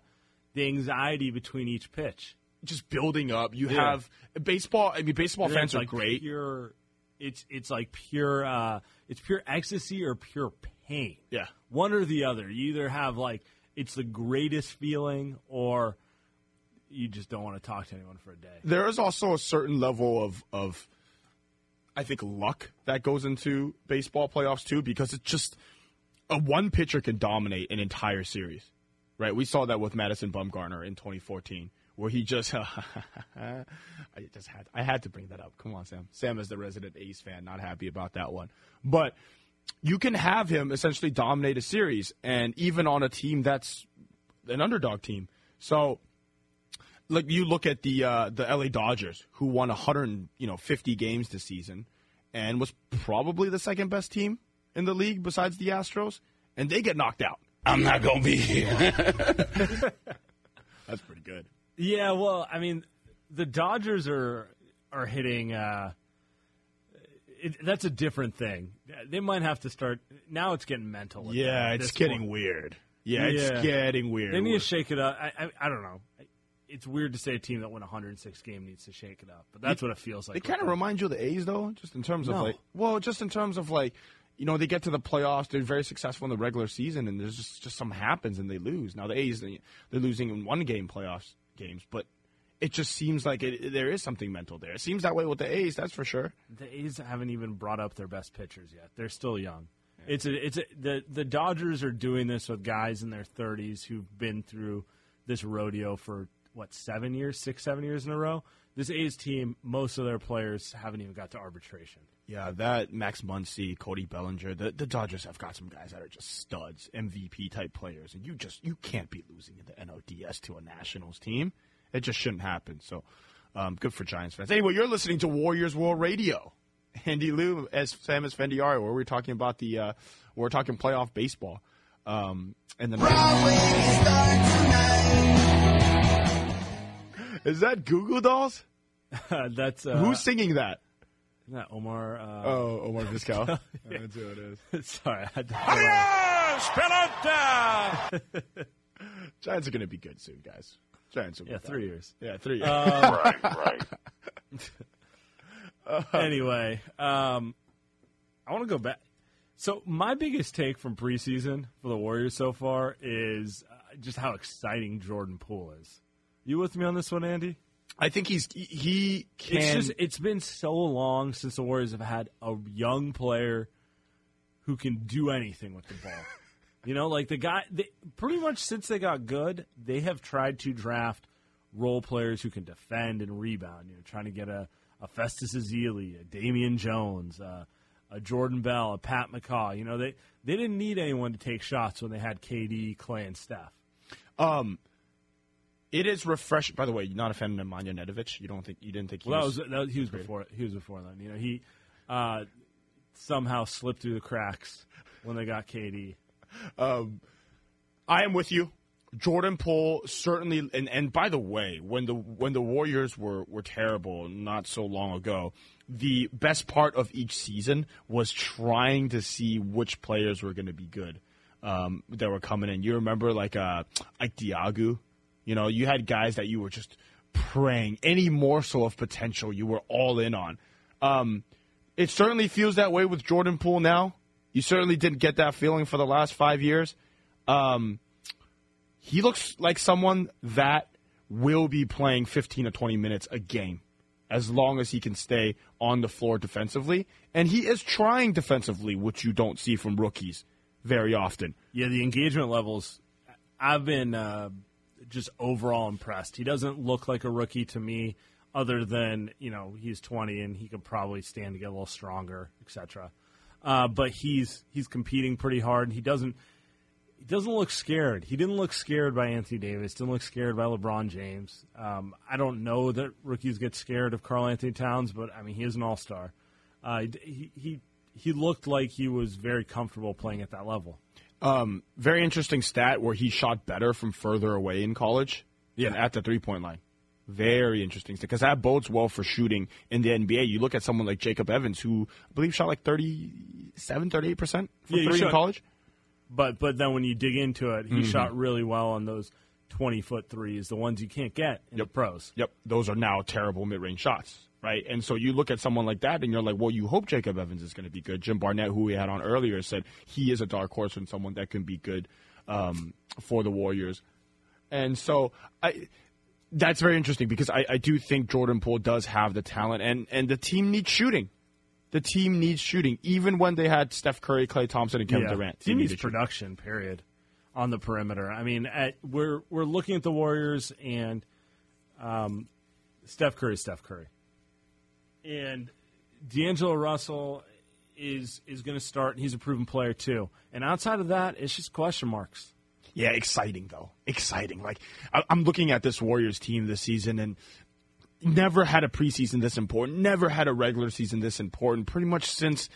the anxiety between each pitch. just building up. You Yeah. have baseball. I mean, baseball fans are like great. Pure, it's it's like pure uh, it's pure ecstasy or pure pain. Yeah. one or the other. You either have like it's the greatest feeling or you just don't want to talk to anyone for a day. There is also a certain level of of I think luck that goes into baseball playoffs too, because it's just a one pitcher can dominate an entire series. Right? We saw that with Madison Bumgarner in 2014, where he just I just had I had to bring that up. Come on, Sam. Sam is the resident Ace fan, not happy about that one. But you can have him essentially dominate a series, and even on a team that's an underdog team. So like you look at the uh, the LA Dodgers, who won 100 you know 50 games this season, and was probably the second best team in the league besides the Astros, and they get knocked out. I'm not gonna be here. That's pretty good. Yeah, well, I mean, the Dodgers are are hitting. Uh, it, that's a different thing. They might have to start now. It's getting mental. Yeah, it's getting point. weird. Yeah, Yeah. it's getting weird. They need to shake it up. I, I, I don't know. It's weird to say a team that won 106 game needs to shake it up, but that's what it feels like. They with kind of them. remind you of the A's, though, just in terms of No. like, well, just in terms of like, you know, they get to the playoffs, they're very successful in the regular season, and there's just just something happens and they lose. Now the A's, they- they're losing in one game playoffs games, but it just seems like it, there is something mental there. It seems that way with the A's, that's for sure. The A's haven't even brought up their best pitchers yet. They're still young. It's a, it's a, the the Dodgers are doing this with guys in their 30s who've been through this rodeo for what seven years, six, seven years in a row. This A's team, most of their players haven't even got to arbitration. Yeah, that Max Muncy, Cody Bellinger, the, the Dodgers have got some guys that are just studs, MVP type players, and you just you can't be losing in the NLDS to a Nationals team. It just shouldn't happen. So, um, good for Giants fans. Anyway, you're listening to Warriors World Radio. Andy Liu as Sam Esfandiari, where we're talking about the uh, we're talking playoff baseball. Um, and then is that Goo Goo Dolls? That's uh, Who's singing that? isn't that Omar. Uh, Oh, Omar Vizquel. That's who it is. sorry, I had to. Giants are going to be good soon, guys. Giants will be Yeah, three years. Yeah, three years. right, right. anyway, um, I want to go back. So my biggest take from preseason for the Warriors so far is uh, just how exciting Jordan Poole is. You with me on this one, Andy? I think he's he- can. It's just it's been so long since the Warriors have had a young player who can do anything with the ball. You know, like the guy, they, pretty much since they got good, they have tried to draft role players who can defend and rebound. You know, trying to get a, a Festus Ezeli, a Damian Jones, uh, a Jordan Bell, a Pat McCaw. You know, they they didn't need anyone to take shots when they had KD, Klay, and Steph. Um, it is refreshing. By the way, you're not a fan of Nemanja Nedovic. You don't think you didn't think he Well, that was, was, that was he was before he was before then. You know, he uh, somehow slipped through the cracks when they got KD. Um, I am with you. Jordan Poole certainly, and, and by the way, when the when the Warriors were were terrible not so long ago, the best part of each season was trying to see which players were going to be good um, that were coming in. You remember like uh, like Diagu, you know, you had guys that you were just praying any morsel of potential you were all in on. Um, it certainly feels that way with Jordan Poole now. You certainly didn't get that feeling for the last five years. Um, he looks like someone that will be playing 15 to 20 minutes a game as long as he can stay on the floor defensively. And he is trying defensively, which you don't see from rookies very often. Yeah, the engagement levels. I've been uh, just overall impressed. He doesn't look like a rookie to me, other than you know he's 20 and he could probably stand to get a little stronger, etc. Uh, but he's he's competing pretty hard. And he doesn't he doesn't look scared. He didn't look scared by Anthony Davis. Didn't look scared by LeBron James. Um, I don't know that rookies get scared of Karl-Anthony Towns, but I mean he is an all star. Uh, he he he looked like he was very comfortable playing at that level. Um, very interesting stat where he shot better from further away in college Yeah. at the three point line. Very interesting because that bodes well for shooting in the NBA. You look at someone like Jacob Evans, who I believe shot like 37, 38% from Yeah, three in college. But but then when you dig into it, he Mhm. shot really well on those twenty foot threes, the ones you can't get in the pros. Yep, those are now terrible mid range shots, right? And so you look at someone like that and you're like, well, you hope Jacob Evans is going to be good. Jim Barnett, who we had on earlier, said he is a dark horse and someone that can be good um, for the Warriors. And so I. That's very interesting because I, I do think Jordan Poole does have the talent, and, and the team needs shooting. The team needs shooting, even when they had Steph Curry, Klay Thompson, and Kevin Yeah. Durant. Team needs needed shooting. production. Period. On the perimeter. I mean, at, we're we're looking at the Warriors and um, Steph Curry, Steph Curry, and D'Angelo Russell is is going to start. He's a proven player too. And outside of that, it's just question marks. Yeah, exciting though. Exciting. Like I, I'm looking at this Warriors team this season, and never had a preseason this important. Never had a regular season this important. Pretty much since,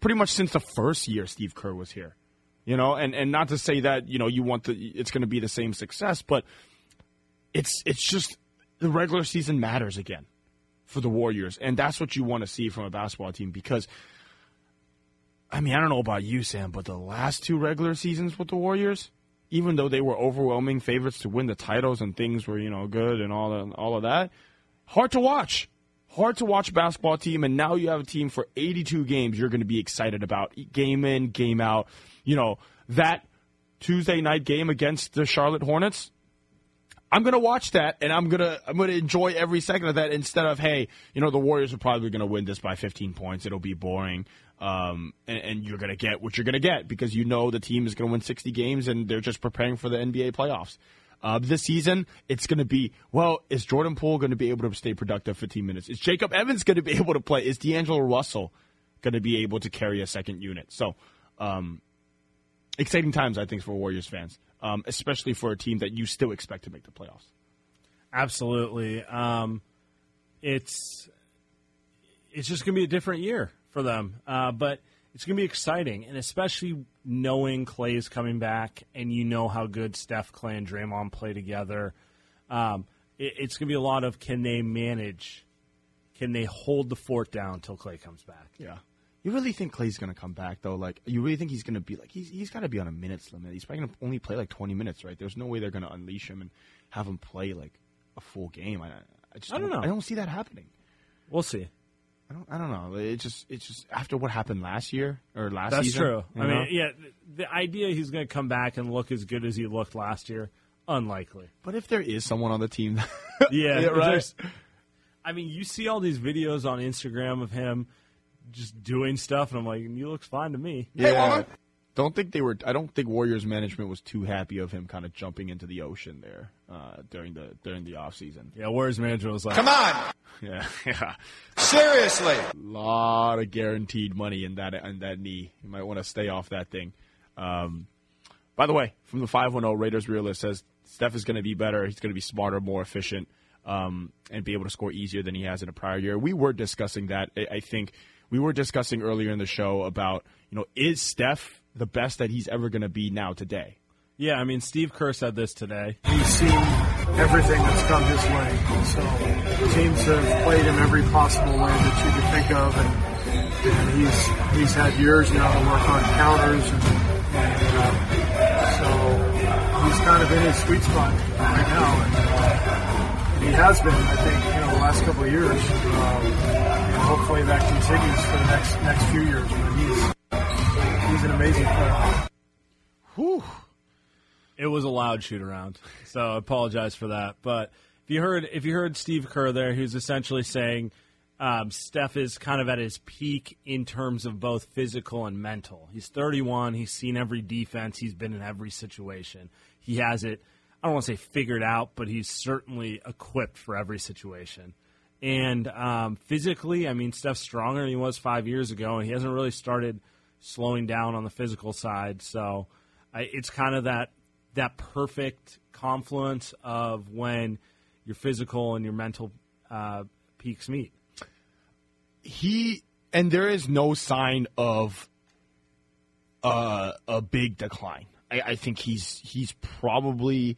pretty much since the first year Steve Kerr was here. You know, and and not to say that you know you want the it's going to be the same success, but it's it's just the regular season matters again for the Warriors, and that's what you want to see from a basketball team because. I mean, I don't know about you, Sam, but the last two regular seasons with the Warriors, even though they were overwhelming favorites to win the titles and things were, you know, good and all all of that, hard to watch. Hard to watch basketball team, and now you have a team for 82 games you're going to be excited about, game in, game out. You know, that Tuesday night game against the Charlotte Hornets, I'm gonna watch that and I'm gonna I'm gonna enjoy every second of that instead of hey you know the Warriors are probably gonna win this by 15 points it'll be boring um, and, and you're gonna get what you're gonna get because you know the team is gonna win 60 games and they're just preparing for the NBA playoffs. Uh, this season, it's going to be well. Is Jordan Poole going to be able to stay productive 15 minutes? Is Jacob Evans going to be able to play? Is D'Angelo Russell going to be able to carry a second unit? So, um, exciting times, I think, for Warriors fans, um, especially for a team that you still expect to make the playoffs. Absolutely. Um, it's it's just going to be a different year for them, uh, but it's going to be exciting, and especially knowing Klay is coming back, and you know how good Steph, Klay, and Draymond play together. Um, it, it's going to be a lot of can they manage, can they hold the fort down until Klay comes back? Yeah. You really think Klay's going to come back though? Like, you really think he's going to be like he's he's got to be on a minutes limit? He's probably going to only play like 20 minutes, right? There's no way they're going to unleash him and have him play like a full game. I, I just I don't know. I don't see that happening. We'll see. I don't. I don't know. It just. It's just after what happened last year or last That's season. true. I know? mean, yeah, th- the idea he's going to come back and look as good as he looked last year, unlikely. But if there is someone on the team, yeah, Yeah, right. I mean, you see all these videos on Instagram of him just doing stuff, and I'm like, he looks fine to me. Yeah. don't think they were. I don't think Warriors management was too happy of him kind of jumping into the ocean there uh, during the during the off season. Yeah, Warriors management was like, Come on, Yeah, yeah. seriously. A lot of guaranteed money in that in that knee. You might want to stay off that thing. Um, by the way, from the five one zero Raiders realist says Steph is going to be better. He's going to be smarter, more efficient, um, and be able to score easier than he has in a prior year. We were discussing that. I, I think we were discussing earlier in the show about you know is Steph the best that he's ever going to be now today? yeah. I mean, Steve Kerr said this today. He's seen everything that's come his way. So teams have played him every possible way that you could think of, and, and he's he's had years now to work on counters, and, and uh, so he's kind of in his sweet spot right now. And, uh, and he has been, I think, you know, the last couple of years. Um, and hopefully that continues for the next next few years. But he's he's an amazing player. Whew. It was a loud shoot around, so I apologize for that. But if you heard if you heard Steve Kerr there, he was essentially saying um, Steph is kind of at his peak in terms of both physical and mental. He's 31. He's seen every defense. He's been in every situation. He has it. I don't want to say figured out, but he's certainly equipped for every situation. And um, physically, I mean, Steph's stronger than he was five years ago, and he hasn't really started slowing down on the physical side. So I, it's kind of that that perfect confluence of when your physical and your mental uh, peaks meet. he and there is no sign of uh, a big decline. I, I think he's he's probably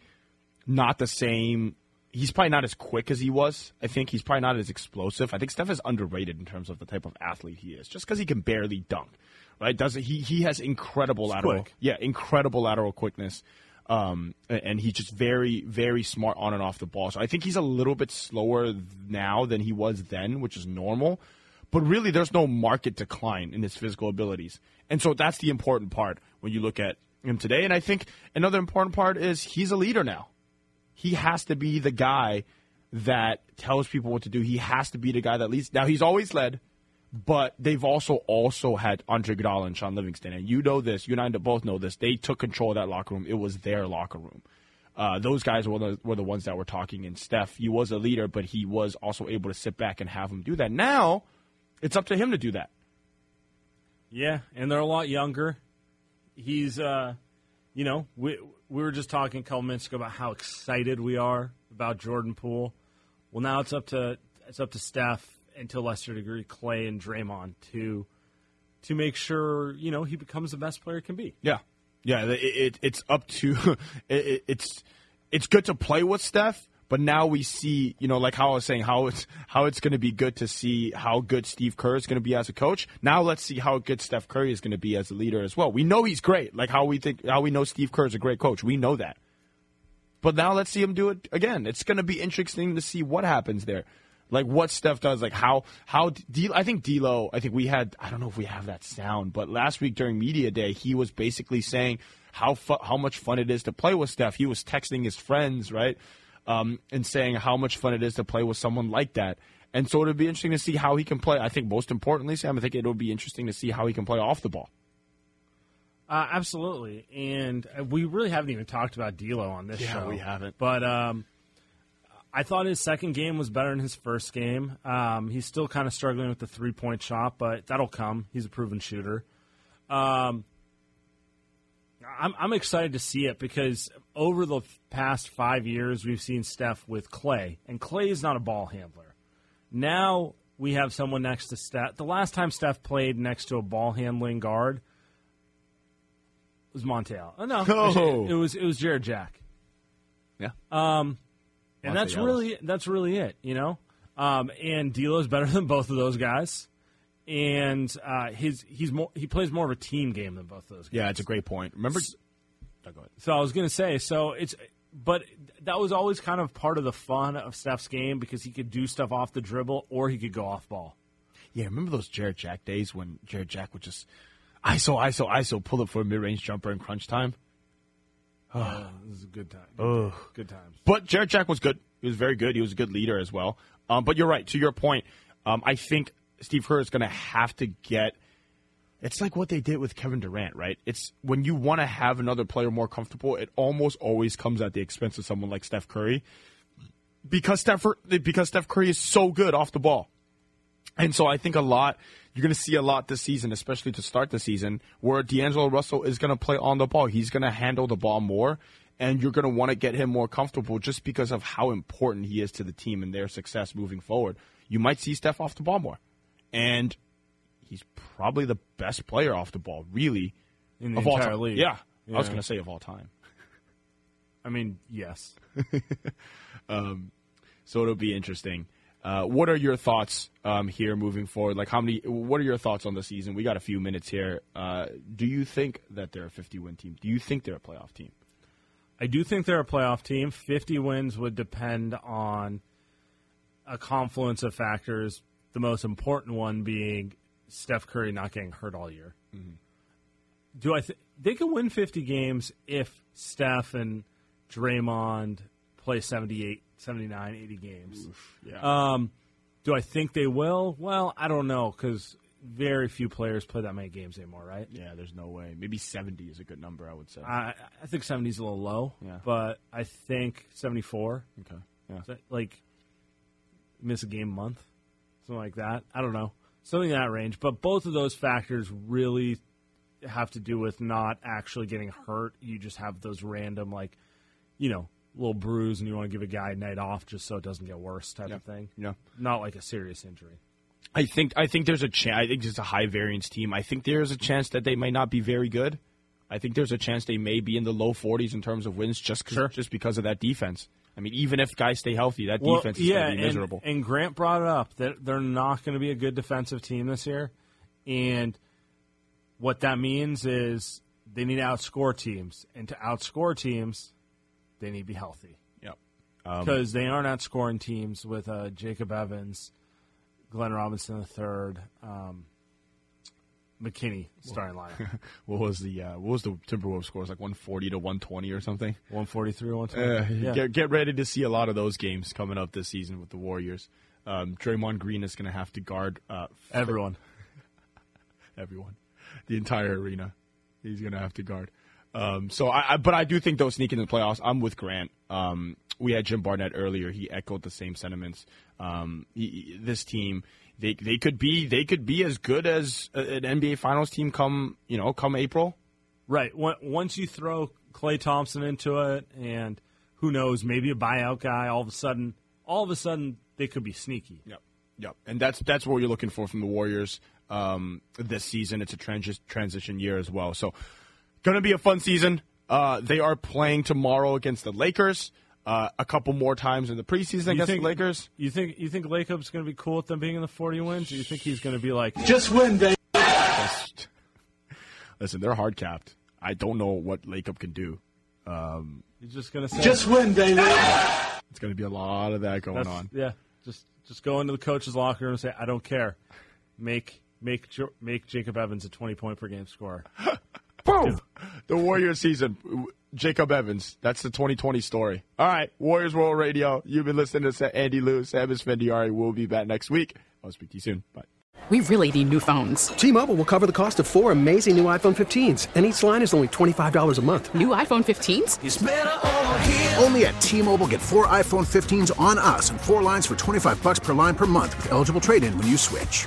not the same. He's probably not as quick as he was. I think he's probably not as explosive. I think Steph is underrated in terms of the type of athlete he is, just because he can barely dunk. Right? Doesn't he? He has incredible He's lateral, quick. yeah, incredible lateral quickness. Um, and he's just very, very smart on and off the ball. So I think he's a little bit slower now than he was then, which is normal. But really, there's no market decline in his physical abilities. And so that's the important part when you look at him today. And I think another important part is he's a leader now. He has to be the guy that tells people what to do. He has to be the guy that leads. Now, he's always led, but they've also also had Andre Iguodala and Shaun Livingston, and you know this. You and I both know this. They took control of that locker room. It was their locker room. Uh, those guys were the, were the ones that were talking. And Steph, he was a leader, but he was also able to sit back and have them do that. Now, it's up to him to do that. Yeah, and they're a lot younger. He's, uh, you know, we we were just talking a couple minutes ago about how excited we are about Jordan Poole. Well, now it's up to it's up to Steph and to a lesser degree Klay and Draymond to to make sure you know he becomes the best player he can be. Yeah, yeah. It, it, it's up to it, it, it's it's good to play with Steph, but now we see, you know, like how I was saying, how it's how it's going to be good to see how good Steve Kerr is going to be as a coach. Now let's see how good Steph Curry is going to be as a leader as well. We know he's great, like how we think how we know Steve Kerr is a great coach. We know that. But now let's see him do it again. It's going to be interesting to see what happens there. Like what Steph does, like how how D, I think D'Lo. I think we had. I don't know if we have that sound, but last week during media day, he was basically saying how fu- how much fun it is to play with Steph. He was texting his friends, right, um, and saying how much fun it is to play with someone like that. And so it'll be interesting to see how he can play. I think most importantly, Sam, I think it'll be interesting to see how he can play off the ball. Uh, absolutely, and uh, we really haven't even talked about D'Lo on this Yeah, show. we haven't. But um, I thought his second game was better than his first game. Um, he's still kind of struggling with the three point shot, but that'll come. He's a proven shooter. Um, I'm, I'm excited to see it because over the past five years, we've seen Steph with Klay, and Klay is not a ball handler. Now we have someone next to Steph. The last time Steph played next to a ball handling guard was Montel. Oh, no, Oh. it was it was Jarrett Jack. Yeah. Um, and Monta that's Ellis. really that's really it, you know. Um, and D'Lo's better than both of those guys, and uh, his he's more he plays more of a team game than both those guys. Yeah, it's a great point. Remember, Oh, go ahead. So I was going to say, so it's, but that was always kind of part of the fun of Steph's game because he could do stuff off the dribble or he could go off ball. Yeah, remember those Jarrett Jack days when Jarrett Jack would just ISO, ISO, ISO, pull up for a mid range jumper in crunch time? Oh, this is a good time. Ugh. Good times. But Jarrett Jack was good. He was very good. He was a good leader as well. Um, but you're right. To your point, um, I think Steve Kerr is going to have to get. it's like what they did with Kevin Durant, right? It's when you want to have another player more comfortable, it almost always comes at the expense of someone like Steph Curry, because Steph because Steph Curry is so good off the ball, and so I think a lot you're going to see a lot this season, especially to start the season, where D'Angelo Russell is going to play on the ball. He's going to handle the ball more, and you're going to want to get him more comfortable just because of how important he is to the team and their success moving forward. You might see Steph off the ball more, and he's probably the best player off the ball, really, In the of all entire time. league. Yeah, I was going to say of all time. I mean, yes. um, so it'll be interesting. Uh, what are your thoughts um, here moving forward? Like, how many? What are your thoughts on the season? We got a few minutes here. Uh, do you think that they're a 50 win team? Do you think they're a playoff team? I do think they're a playoff team. 50 wins would depend on a confluence of factors, the most important one being Steph Curry not getting hurt all year. Do I think they can win 50 games if Steph and Draymond play 78, 79, 80 games? yeah. Um, do I think they will? Well, I don't know because very few players play that many games anymore, right? Yeah, there's no way. Maybe 70 is a good number, I would say. I, I think 70 is a little low, Yeah. but I think 74. Okay. Yeah. That, like miss a game a month, something like that. I don't know, something in that range. But both of those factors really have to do with not actually getting hurt. You just have those random, like, you know, little bruise, and you want to give a guy a night off just so it doesn't get worse, type Yeah. of thing. Yeah. Not like a serious injury. I think I think there's a chance. I think it's a high variance team. I think there's a chance that they might not be very good. I think there's a chance they may be in the low 40s in terms of wins just 'cause- just because of that defense. I mean, even if guys stay healthy, that Well, defense is yeah, going to be miserable. And, Grant brought it up that they're not going to be a good defensive team this year, and what that means is they need to outscore teams, and to outscore teams, they need to be healthy. Yep. Um, Because they aren't outscoring teams with uh, Jacob Evans, Glenn Robinson III, um, McKinnie starting line. what was the uh, what was the Timberwolves scores like 140 to 120 or something? 143 or Uh, 120. yeah. get, get ready to see a lot of those games coming up this season with the Warriors. Um, Draymond Green is going to have to guard uh, Everyone. everyone, the entire arena. He's going to have to guard. Um, so, I, I, but I do think they'll sneak into the playoffs. I'm with Grant. Um, we had Jim Barnett earlier. He echoed the same sentiments. Um, he- this team, they they could be they could be as good as an NBA Finals team come you know come April. Right. Once you throw Klay Thompson into it, and who knows, maybe a buyout guy, all of a sudden, all of a sudden, they could be sneaky. Yep. Yep. And that's that's what you're looking for from the Warriors um, this season. It's a transi- transition year as well. So, going to be a fun season. Uh, they are playing tomorrow against the Lakers. Uh, a couple more times in the preseason You against think- the Lakers. You think you think Lacob's going to be cool with them being in the 40 wins? Or you think he's going to be like, Just win, baby. Listen, they're hard capped. I don't know what Lacob can do. Um, he's just going to say, Just win, baby. it's going to be a lot of that going That's- on. Yeah, just just go into the coach's locker room and say, I don't care. Make make Jo- make Jacob Evans a 20 point per game scorer. Boom! The Warriors season. Jacob Evans. That's the 2020 story. All right, Warriors World Radio. You've been listening to Andy Liu, Sam Esfandiari. We'll be back next week. I'll speak to you soon. Bye. We really need new phones. T-Mobile will cover the cost of four amazing new iPhone 15s, and each line is only $25 a month. New iPhone 15s? Only at T-Mobile get four iPhone 15s on us and four lines for 25 bucks per line per month with eligible trade-in when you switch.